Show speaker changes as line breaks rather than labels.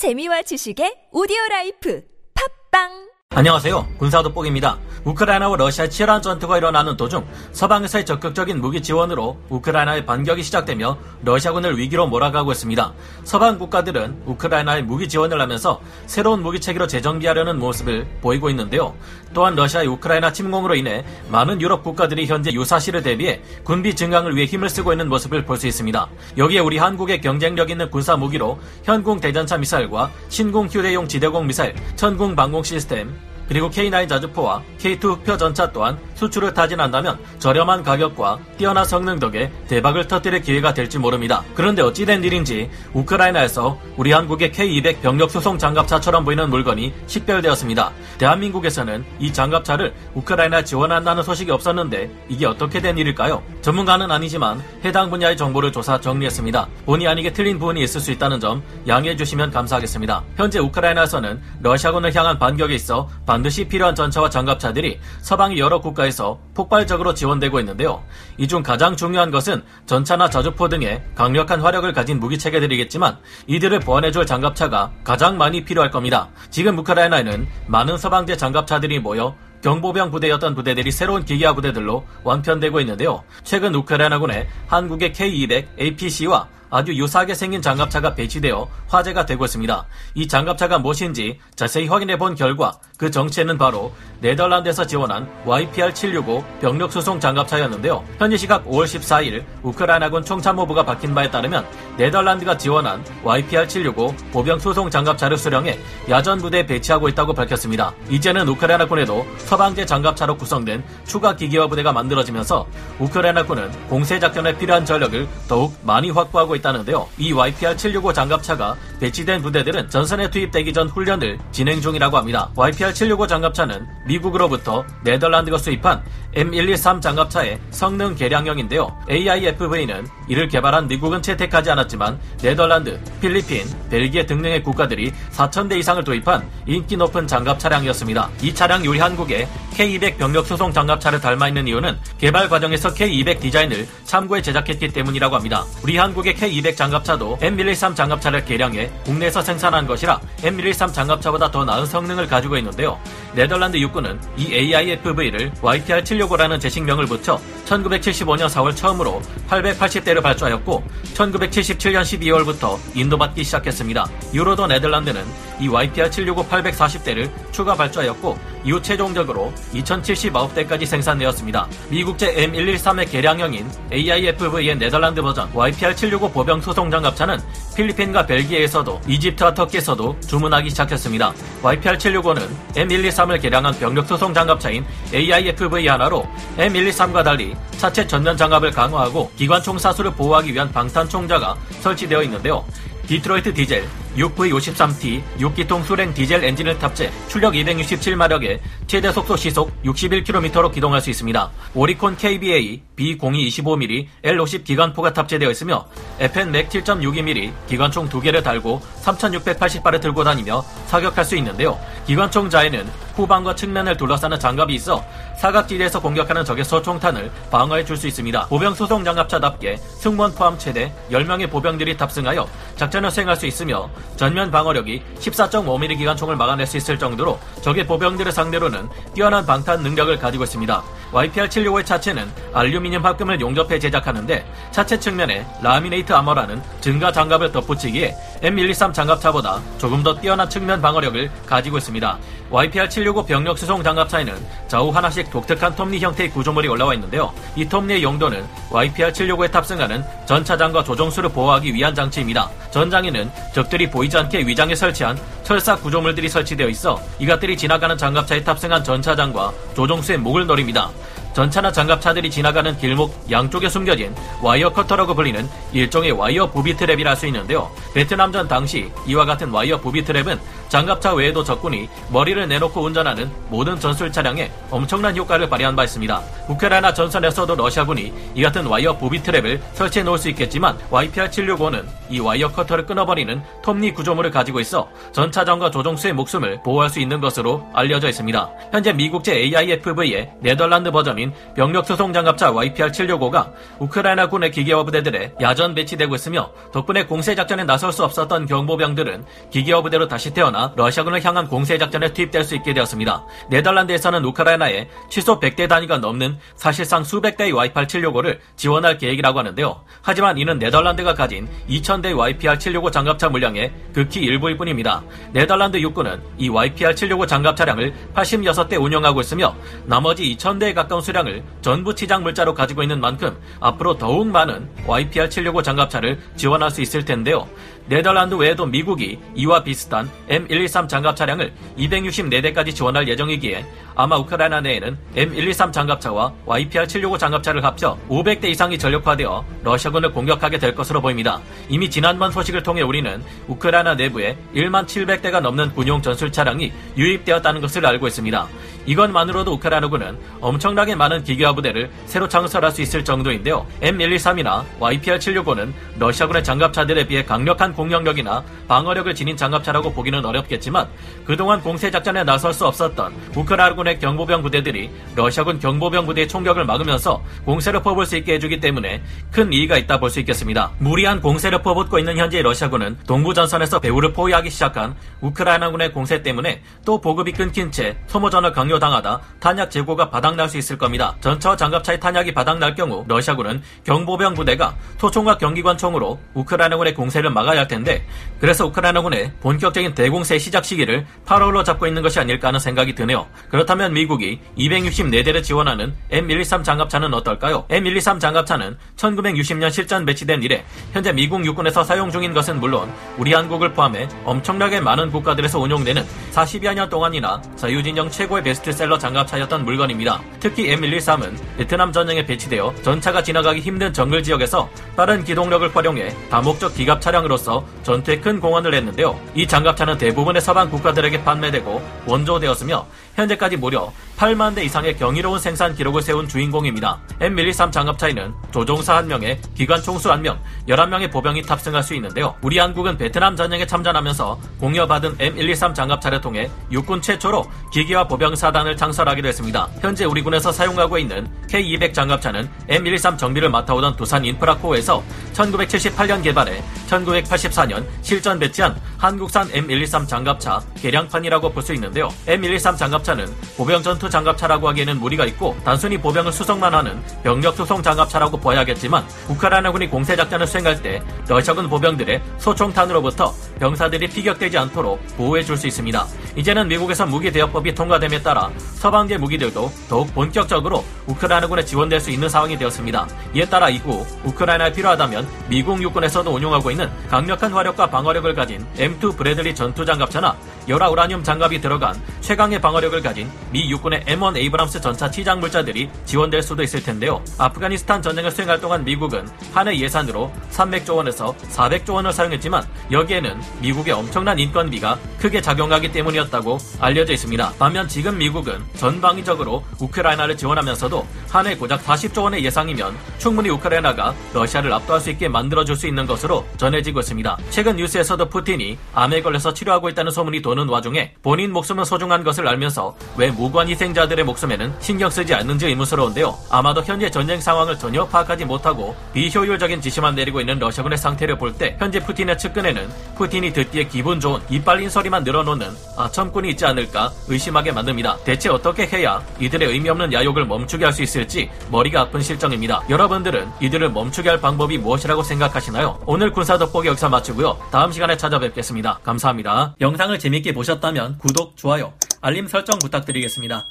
재미와 지식의 오디오 라이프. 팟빵
안녕하세요. 군사도복입니다. 우크라이나와 러시아 치열한 전투가 일어나는 도중 서방에서의 적극적인 무기 지원으로 우크라이나의 반격이 시작되며 러시아군을 위기로 몰아가고 있습니다. 서방 국가들은 우크라이나에 무기 지원을 하면서 새로운 무기 체계로 재정비하려는 모습을 보이고 있는데요. 또한 러시아의 우크라이나 침공으로 인해 많은 유럽 국가들이 현재 유사시를 대비해 군비 증강을 위해 힘을 쓰고 있는 모습을 볼 수 있습니다. 여기에 우리 한국의 경쟁력 있는 군사 무기로 현궁 대전차 미사일과 신궁 휴대용 지대공 미사일, 천궁 방공 시스템, 그리고 K9 자주포와 K2 흑표 전차 또한 수출을 타진한다면 저렴한 가격과 뛰어난 성능 덕에 대박을 터뜨릴 기회가 될지 모릅니다. 그런데 어찌된 일인지 우크라이나에서 우리 한국의 K200 병력 수송 장갑차처럼 보이는 물건이 식별되었습니다. 대한민국에서는 이 장갑차를 우크라이나 지원한다는 소식이 없었는데 이게 어떻게 된 일일까요? 전문가는 아니지만 해당 분야의 정보를 조사 정리했습니다. 본의 아니게 틀린 부분이 있을 수 있다는 점 양해해 주시면 감사하겠습니다. 현재 우크라이나에서는 러시아군을 향한 반격에 있어 반 드시 필요한 전차와 장갑차들이 서방의 여러 국가에서 폭발적으로 지원되고 있는데요. 이 중 가장 중요한 것은 전차나 자주포 등의 강력한 화력을 가진 무기 체계들이겠지만 이들을 보완해줄 장갑차가 가장 많이 필요할 겁니다. 지금 우크라이나에는 많은 서방제 장갑차들이 모여 경보병 부대였던 부대들이 새로운 기계화 부대들로 완편되고 있는데요. 최근 우크라이나군에 한국의 K200 APC와 아주 유사하게 생긴 장갑차가 배치되어 화제가 되고 있습니다. 이 장갑차가 무엇인지 자세히 확인해 본 결과 그 정체는 바로 네덜란드에서 지원한 YPR-765 병력 수송 장갑차였는데요. 현지 시각 5월 14일 우크라이나군 총참모부가 밝힌 바에 따르면 네덜란드가 지원한 YPR-765 보병 수송 장갑차를 수령해 야전 부대에 배치하고 있다고 밝혔습니다. 이제는 우크라이나군에도 서방제 장갑차로 구성된 추가 기계화 부대가 만들어지면서 우크라이나군은 공세 작전에 필요한 전력을 더욱 많이 확보하고 있다는데요. 이 YPR-765 장갑차가 배치된 부대들은 전선에 투입되기 전 훈련을 진행 중이라고 합니다. YPR-765 장갑차는 미국으로부터 네덜란드가 수입한 M113 장갑차의 성능 개량형인데요. AIFV는 이를 개발한 미국은 채택하지 않았지만 네덜란드, 필리핀, 벨기에 등등의 국가들이 4,000대 이상을 도입한 인기 높은 장갑 차량이었습니다. 이 차량 우리 한국의 K200 병력 수송 장갑차를 닮아 있는 이유는 개발 과정에서 K200 디자인을 참고해 제작했기 때문이라고 합니다. 우리 한국의 K200 장갑차도 M113 장갑차를 개량해 국내에서 생산한 것이라 M113 장갑차보다 더 나은 성능을 가지고 있는데요. 네덜란드 육군은 이 AIFV를 YPR-765라는 제식명을 붙여 1975년 4월 처음으로 880대를 발주하였고 1977년 12월부터 인도받기 시작했습니다. 이후로도 네덜란드는 이 YPR-765 840대를 추가 발주하였고 이후 최종적으로 2079대까지 생산되었습니다. 미국제 M113의 개량형인 AIFV의 네덜란드 버전 YPR-765 보병 수송 장갑차는 필리핀과 벨기에에서도 이집트와 터키에서도 주문하기 시작했습니다. YPR-765는 M113을 개량한 병력 수송 장갑차인 AIFV 하나로 M113과 달리 차체 전면 장갑을 강화하고 기관총 사수를 보호하기 위한 방탄 총좌가 설치되어 있는데요. 디트로이트 디젤 6V53T 6기통 수랭 디젤 엔진을 탑재 출력 267마력에 최대 속도 시속 61km로 기동할 수 있습니다. 오리콘 KBA B02 25mm L50 기관포가 탑재되어 있으며 FN MAG 7.62mm 기관총 2개를 달고 3680발을 들고 다니며 사격할 수 있는데요. 기관총 자에는 후방과 측면을 둘러싸는 장갑이 있어 사각지대에서 공격하는 적의 소총탄을 방어해 줄 수 있습니다. 보병 수송 장갑차답게 승무원 포함 최대 10명의 보병들이 탑승하여 작전을 수행할 수 있으며 전면 방어력이 14.5mm 기관총을 막아낼 수 있을 정도로 적의 보병들을 상대로는 뛰어난 방탄 능력을 가지고 있습니다. YPR-765의 차체는 알루미늄 합금을 용접해 제작하는데 차체 측면에 라미네이트 아머라는 증가 장갑을 덧붙이기에 M113 장갑차보다 조금 더 뛰어난 측면 방어력을 가지고 있습니다. YPR-765 병력 수송 장갑차에는 좌우 하나씩 독특한 톱니 형태의 구조물이 올라와 있는데요. 이 톱니의 용도는 YPR-765에 탑승하는 전차장과 조종수를 보호하기 위한 장치입니다. 전장에는 적들이 보이지 않게 위장에 설치한 철사 구조물들이 설치되어 있어 이것들이 지나가는 장갑차에 탑승한 전차장과 조종수의 목을 노립니다. 전차나 장갑차들이 지나가는 길목 양쪽에 숨겨진 와이어 커터라고 불리는 일종의 와이어 부비 트랩이라 할 수 있는데요. 베트남전 당시 이와 같은 와이어 부비 트랩은 장갑차 외에도 적군이 머리를 내놓고 운전하는 모든 전술 차량에 엄청난 효과를 발휘한 바 있습니다. 우크라이나 전선에서도 러시아군이 이 같은 와이어 부비 트랩을 설치해 놓을 수 있겠지만 YPR-765는 이 와이어 커터를 끊어버리는 톱니 구조물을 가지고 있어 전차장과 조종수의 목숨을 보호할 수 있는 것으로 알려져 있습니다. 현재 미국제 AIFV의 네덜란드 버전인 병력 수송 장갑차 YPR-765가 우크라이나 군의 기계화 부대들의 야전 배치되고 있으며 덕분에 공세 작전에 나설 수 없었던 경보병들은 기계화 부대로 다시 태어나 러시아군을 향한 공세 작전에 투입될 수 있게 되었습니다. 네덜란드에서는 우크라이나에 최소 100대 단위가 넘는 사실상 수백 대의 YPR-765를 지원할 계획이라고 하는데요. 하지만 이는 네덜란드가 가진 2000대의 YPR-765 장갑차 물량의 극히 일부일 뿐입니다. 네덜란드 육군은 이 YPR-765 장갑 차량을 86대 운영하고 있으며 나머지 2000대에 가까운 수량을 전부 치장 물자로 가지고 있는 만큼 앞으로 더욱 많은 YPR-765 장갑차를 지원할 수 있을 텐데요. 네덜란드 외에도 미국이 이와 비슷한 M113 장갑 차량을 264대까지 지원할 예정이기에 아마 우크라이나 내에는 M123 장갑차와 YPR-765 장갑차를 합쳐 500대 이상이 전력화되어 러시아군을 공격하게 될 것으로 보입니다. 이미 지난번 소식을 통해 우리는 우크라이나 내부에 1만 700대가 넘는 군용 전술 차량이 유입되었다는 것을 알고 있습니다. 이것만으로도 우크라이나군은 엄청나게 많은 기계화 부대를 새로 창설할 수 있을 정도인데요. M113이나 YPR-765는 러시아군의 장갑차들에 비해 강력한 공격력이나 방어력을 지닌 장갑차라고 보기는 어렵겠지만 그동안 공세 작전에 나설 수 없었던 우크라이나군의 경보병 부대들이 러시아군 경보병 부대의 총격을 막으면서 공세를 퍼볼 수 있게 해주기 때문에 큰 이의가 있다 볼 수 있겠습니다. 무리한 공세를 퍼붓고 있는 현재 러시아군은 동부 전선에서 배후를 포위하기 시작한 우크라이나군의 공세 때문에 또 보급이 끊긴 채 소모전을 강요 당하다 탄약 재고가 바닥날 수 있을 겁니다. 전차와 장갑차의 탄약이 바닥날 경우 러시아군은 경보병 부대가 토총과 경기관총으로 우크라이나군의 공세를 막아야 할 텐데 그래서 우크라이나군의 본격적인 대공세 시작 시기를 8월로 잡고 있는 것이 아닐까 하는 생각이 드네요. 그렇다면 미국이 264대를 지원하는 M123 장갑차는 어떨까요? M123 장갑차는 1960년 실전 배치된 이래 현재 미국 육군에서 사용 중인 것은 물론 우리 한국을 포함해 엄청나게 많은 국가들에서 운용되는 40여 년 동안이나 자유진영 최고의 베스트셀러 장갑차였던 물건입니다. 특히 M113은 베트남 전쟁에 배치되어 전차가 지나가기 힘든 정글 지역에서 빠른 기동력을 활용해 다목적 기갑 차량으로서 전투에 큰 공헌을 했는데요. 이 장갑차는 대부분의 서방 국가들에게 판매되고 원조되었으며 현재까지 무려 8만 대 이상의 경이로운 생산 기록을 세운 주인공입니다. M113 장갑차에는 조종사 1명에 기관 총수 1명, 11명의 보병이 탑승할 수 있는데요. 우리 한국은 베트남 전쟁에 참전하면서 공여받은 M113 장갑차를 통해 육군 최초로 기계화 보병 사단을 창설하기도 했습니다. 현재 우리 군에서 사용하고 있는 K200 장갑차는 M113 정비를 맡아오던 두산 인프라코어에서 1978년 개발해 1984년 실전 배치한 한국산 M113 장갑차 개량판이라고 볼 수 있는데요. M113 장갑차는 보병 전투 장갑차라고 하기에는 무리가 있고 단순히 보병을 수송만 하는 병력 수송 장갑차라고 봐야겠지만 우크라이나군이 공세 작전을 수행할 때 러시아군 보병들의 소총탄으로부터 병사들이 피격되지 않도록 보호해 줄 수 있습니다. 이제는 미국에서 무기 대여법이 통과됨에 따라 서방제 무기들도 더욱 본격적으로 우크라이나군에 지원될 수 있는 상황이 되었습니다. 이에 따라 이후 우크라이나에 필요하다면 미국 육군에서도 운용하고 있는 강력한 화력과 방어력을 가진 M2 브래들리 전투 장갑차나 열화 우라늄 장갑이 들어간 최강의 방어력을 가진 미 육군의 M1 에이브람스 전차 치장 물자들이 지원될 수도 있을 텐데요. 아프가니스탄 전쟁을 수행할 동안 미국은 한해 예산으로 300조 원에서 400조 원을 사용했지만 여기에는 미국의 엄청난 인건비가 크게 작용하기 때문이었다고 알려져 있습니다. 반면 지금 미국은 전방위적으로 우크라이나를 지원하면서도 한해 고작 40조 원의 예산이면 충분히 우크라이나가 러시아를 압도할 수 있게 만들어줄 수 있는 것으로 전해지고 있습니다. 최근 뉴스에서도 푸틴이 암에 걸려서 치료하고 있다는 소문이 도는 와중에 본인 목숨은 소중한 것을 알면서 왜 무관 희생 자들의 목숨에는 신경 쓰지 않는지 의문스러운데요. 아마도 현재 전쟁 상황을 전혀 파악하지 못하고 비효율적인 지시만 내리고 있는 러시아군의 상태를 볼 때 현재 푸틴의 측근에는 푸틴이 듣기에 기분 좋은 이빨린 소리만 늘어놓는 아첨꾼이 있지 않을까 의심하게 만듭니다. 대체 어떻게 해야 이들의 의미 없는 야욕을 멈추게 할 수 있을지 머리가 아픈 실정입니다. 여러분들은 이들을 멈추게 할 방법이 무엇이라고 생각하시나요? 오늘 군사 돋보기 여기서 마치고요. 다음 시간에 찾아뵙겠습니다. 감사합니다. 영상을 재밌게 보셨다면 구독, 좋아요, 알림 설정 부탁드리겠습니다.